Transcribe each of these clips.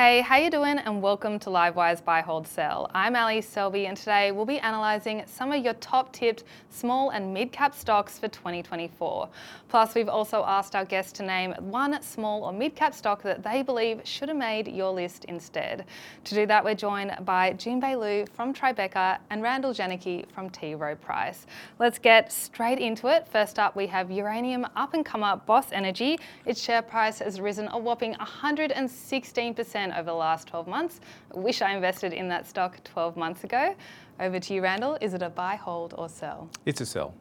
Hey, how you doing? And welcome to Livewire's Buy Hold Sell. I'm Ally Selby, and today we'll be analysing some of your top tipped small and mid cap stocks for 2024. Plus, we've also asked our guests to name one small or mid cap stock that they believe should have made your list instead. To do that, we're joined by Jun Bei Liu from Tribeca and Randal Jenneke from T. Rowe Price. Let's get straight into it. First up, we have uranium up and comer Boss Energy. Its share price has risen a whopping 116% over the last 12 months. Wish I invested in that stock 12 months ago. Over to you, Randal. Is it a buy, hold, or sell? It's a sell.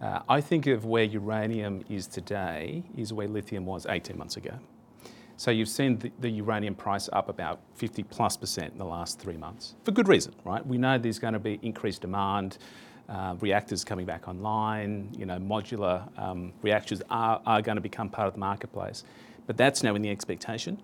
Uh, I think of where uranium is today is where lithium was 18 months ago. So you've seen the, the, uranium price up about 50 plus percent in the last three months for good reason, right? We know there's going to be increased demand, uh, reactors coming back online, you know, modular um, reactors are, are going to become part of the marketplace. But that's now in the expectation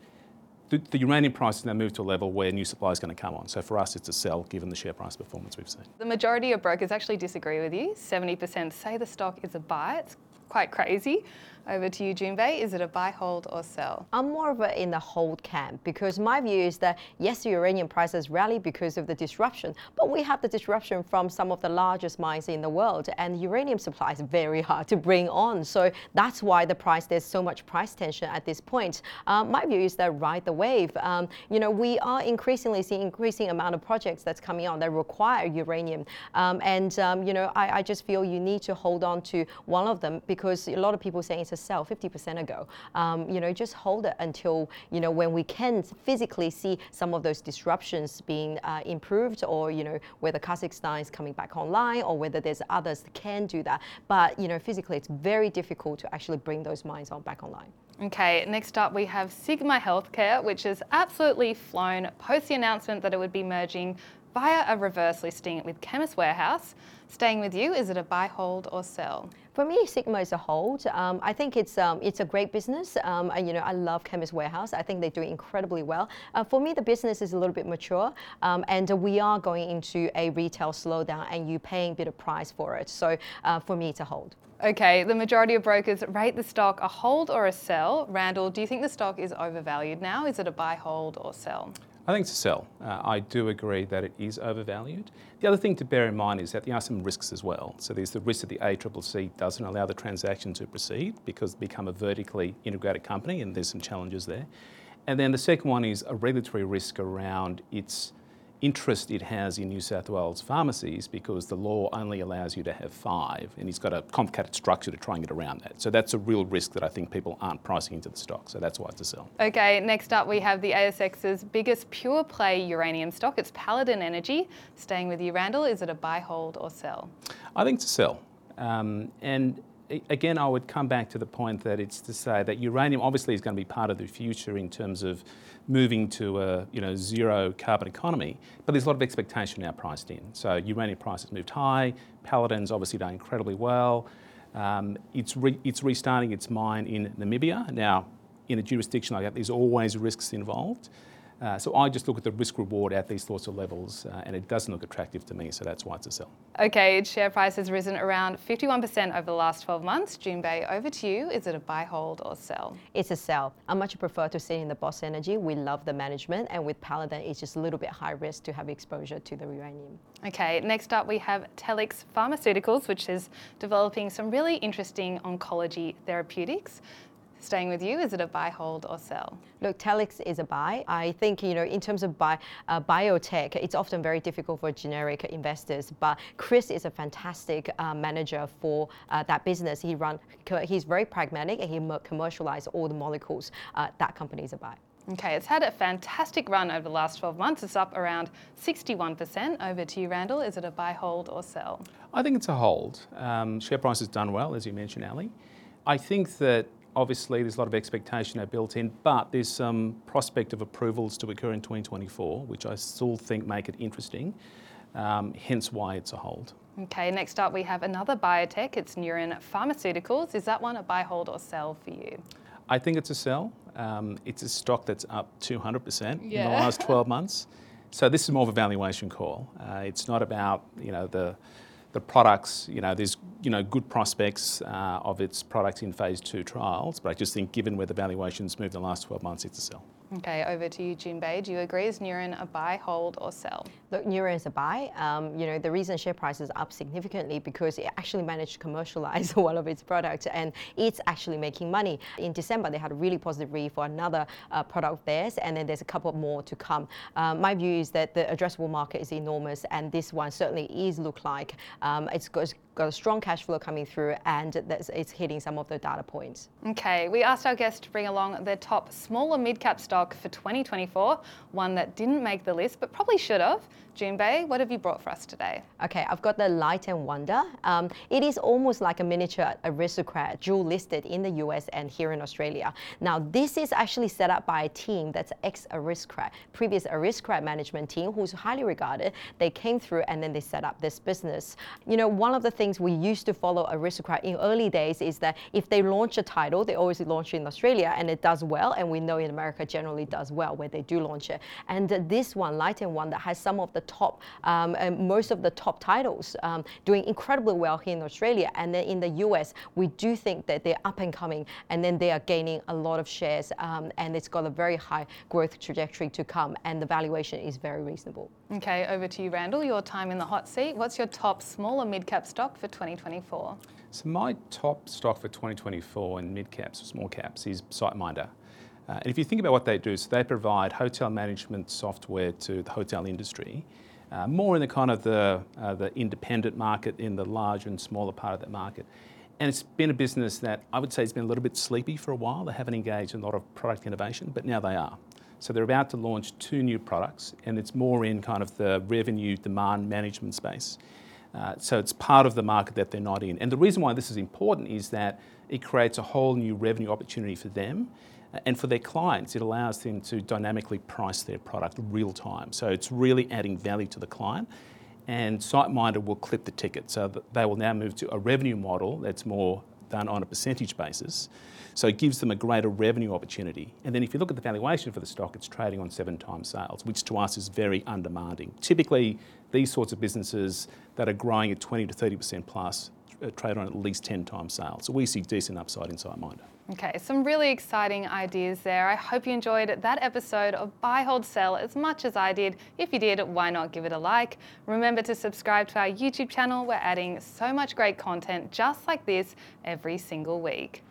the, the uranium price has now moved to a level where new supply is going to come on. So for us, it's a sell given the share price performance we've seen. The majority of brokers actually disagree with you. 70% say the stock is a buy. It's quite crazy. Over to you, Jun Bei. Is it a buy, hold, or sell? I'm more of a in the hold camp because my view is that yes, the uranium prices rally because of the disruption, but we have the disruption from some of the largest mines in the world, and uranium supply is very hard to bring on. So that's why the price there's so much price tension at this point. Um, my view is that ride the wave. Um, you know, we are increasingly seeing increasing amount of projects that's coming on that require uranium, um, and um, you know, I, I just feel you need to hold on to one of them because a lot of people saying a sell 50% ago. Um, you know, just hold it until, you know, when we can physically see some of those disruptions being uh, improved or, you know, whether Kazakhstan is coming back online or whether there's others that can do that. But, you know, physically it's very difficult to actually bring those mines on back online. Okay, next up we have Sigma Healthcare, which has absolutely flown post the announcement that it would be merging via a reverse listing with Chemist Warehouse. Staying with you, is it a buy, hold, or sell? For me, Sigma is a hold. Um, I think it's um, it's a great business. Um, and, you know, I love Chemist Warehouse. I think they do incredibly well. Uh, for me, the business is a little bit mature, um, and we are going into a retail slowdown, and you're paying a bit of price for it. So uh, for me, it's a hold. Okay, the majority of brokers rate the stock a hold or a sell. Randal, do you think the stock is overvalued now? Is it a buy, hold, or sell? I think it's a sell. Uh, I do agree that it is overvalued. The other thing to bear in mind is that there are some risks as well. So there's the risk that the ACCC doesn't allow the transaction to proceed because it's become a vertically integrated company and there's some challenges there. And then the second one is a regulatory risk around its interest it has in New South Wales pharmacies because the law only allows you to have five, and he's got a complicated structure to try and get around that. So that's a real risk that I think people aren't pricing into the stock. So that's why it's a sell. Okay, next up we have the ASX's biggest pure play uranium stock. It's Paladin Energy. Staying with you, Randal, is it a buy, hold, or sell? I think it's a sell. Um, and again, I would come back to the point that it's to say that uranium obviously is going to be part of the future in terms of moving to a you know zero carbon economy, but there's a lot of expectation now priced in. So uranium prices moved high. Paladin's obviously done incredibly well. Um, it's re- it's restarting its mine in Namibia now. In a jurisdiction like that, there's always risks involved. Uh, so I just look at the risk reward at these sorts of levels, uh, and it doesn't look attractive to me, so that's why it's a sell. Okay, its share price has risen around 51% over the last 12 months. Jun Bei, over to you. Is it a buy, hold, or sell? It's a sell. I much prefer to sit in the Boss Energy. We love the management, and with Paladin, it's just a little bit high risk to have exposure to the uranium. Okay, next up we have Telix Pharmaceuticals, which is developing some really interesting oncology therapeutics. Staying with you, is it a buy, hold, or sell? Look, Telix is a buy. I think, you know, in terms of buy, uh, biotech, it's often very difficult for generic investors, but Chris is a fantastic uh, manager for uh, that business. He run, he's very pragmatic and he commercializes all the molecules. Uh, that company is a buy. Okay, it's had a fantastic run over the last 12 months. It's up around 61%. Over to you, Randal. Is it a buy, hold, or sell? I think it's a hold. Um, share price has done well, as you mentioned, Ally. I think that obviously there's a lot of expectation built in, but there's some prospect of approvals to occur in 2024, which I still think make it interesting. Um, hence why it's a hold. Okay, next up we have another biotech. It's Neuren Pharmaceuticals. Is that one a buy, hold, or sell for you? I think it's a sell. Um, it's a stock that's up 200% Yeah. in the last 12 months. So this is more of a valuation call. Uh, it's not about you know the the products. You know there's you know good prospects uh, of its products in phase two trials, but I just think given where the valuations moved in the last 12 months, it's a sell. Okay, over to you, Jun Bei. Do you agree? Is Neuren a buy, hold, or sell? Look, Neuren is a buy. Um, you know, the reason share price is up significantly because it actually managed to commercialize one of its products and it's actually making money. In December, they had a really positive read for another uh, product of theirs, and then there's a couple more to come. Um, my view is that the addressable market is enormous, and this one certainly is look like um, it's got, got a strong cash flow coming through, and it's hitting some of the data points. Okay, we asked our guests to bring along their top small or mid cap stock for 2024, one that didn't make the list but probably should have. Jun Bei, what have you brought for us today? Okay, I've got the Light and Wonder. Um, it is almost like a miniature aristocrat, dual listed in the US and here in Australia. Now, this is actually set up by a team that's ex aristocrat, previous aristocrat management team who's highly regarded. They came through and then they set up this business. You know, one of the things we used to follow aristocrat in early days is that if they launch a title, they always launch it in Australia and it does well. And we know in America generally does well where they do launch it. And this one, Light and that has some of the top, um, most of the top titles, um, doing incredibly well here in Australia. And then in the US, we do think that they're up and coming, and then they are gaining a lot of shares, um, and it's got a very high growth trajectory to come, and the valuation is very reasonable. Okay, over to you, Randal. Your time in the hot seat. What's your top small or mid cap stock for 2024? So my top stock for 2024 in mid caps or small caps is SiteMinder. Uh, and if you think about what they do, so they provide hotel management software to the hotel industry, uh, more in the kind of the, uh, the independent market, in the larger and smaller part of that market. And it's been a business that I would say has been a little bit sleepy for a while. They haven't engaged in a lot of product innovation, but now they are. So they're about to launch two new products, and it's more in kind of the revenue demand management space. Uh, so it's part of the market that they're not in. And the reason why this is important is that it creates a whole new revenue opportunity for them and for their clients, it allows them to dynamically price their product real time. So it's really adding value to the client. And SiteMinder will clip the ticket. So they will now move to a revenue model that's more done on a percentage basis. So it gives them a greater revenue opportunity. And then if you look at the valuation for the stock, it's trading on seven times sales, which to us is very undemanding. Typically, these sorts of businesses that are growing at 20 to 30% plus Uh, trade on at least 10 times sales. So we see decent upside in SiteMinder. Okay, some really exciting ideas there. I hope you enjoyed that episode of Buy, Hold, Sell as much as I did. If you did, why not give it a like? Remember to subscribe to our YouTube channel. We're adding so much great content just like this every single week.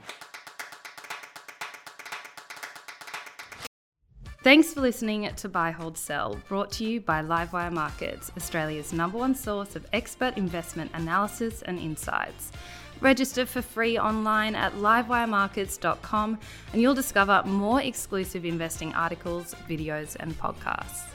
Thanks for listening to Buy, Hold, Sell, brought to you by Livewire Markets, Australia's number one source of expert investment analysis and insights. Register for free online at livewiremarkets.com and you'll discover more exclusive investing articles, videos, and podcasts.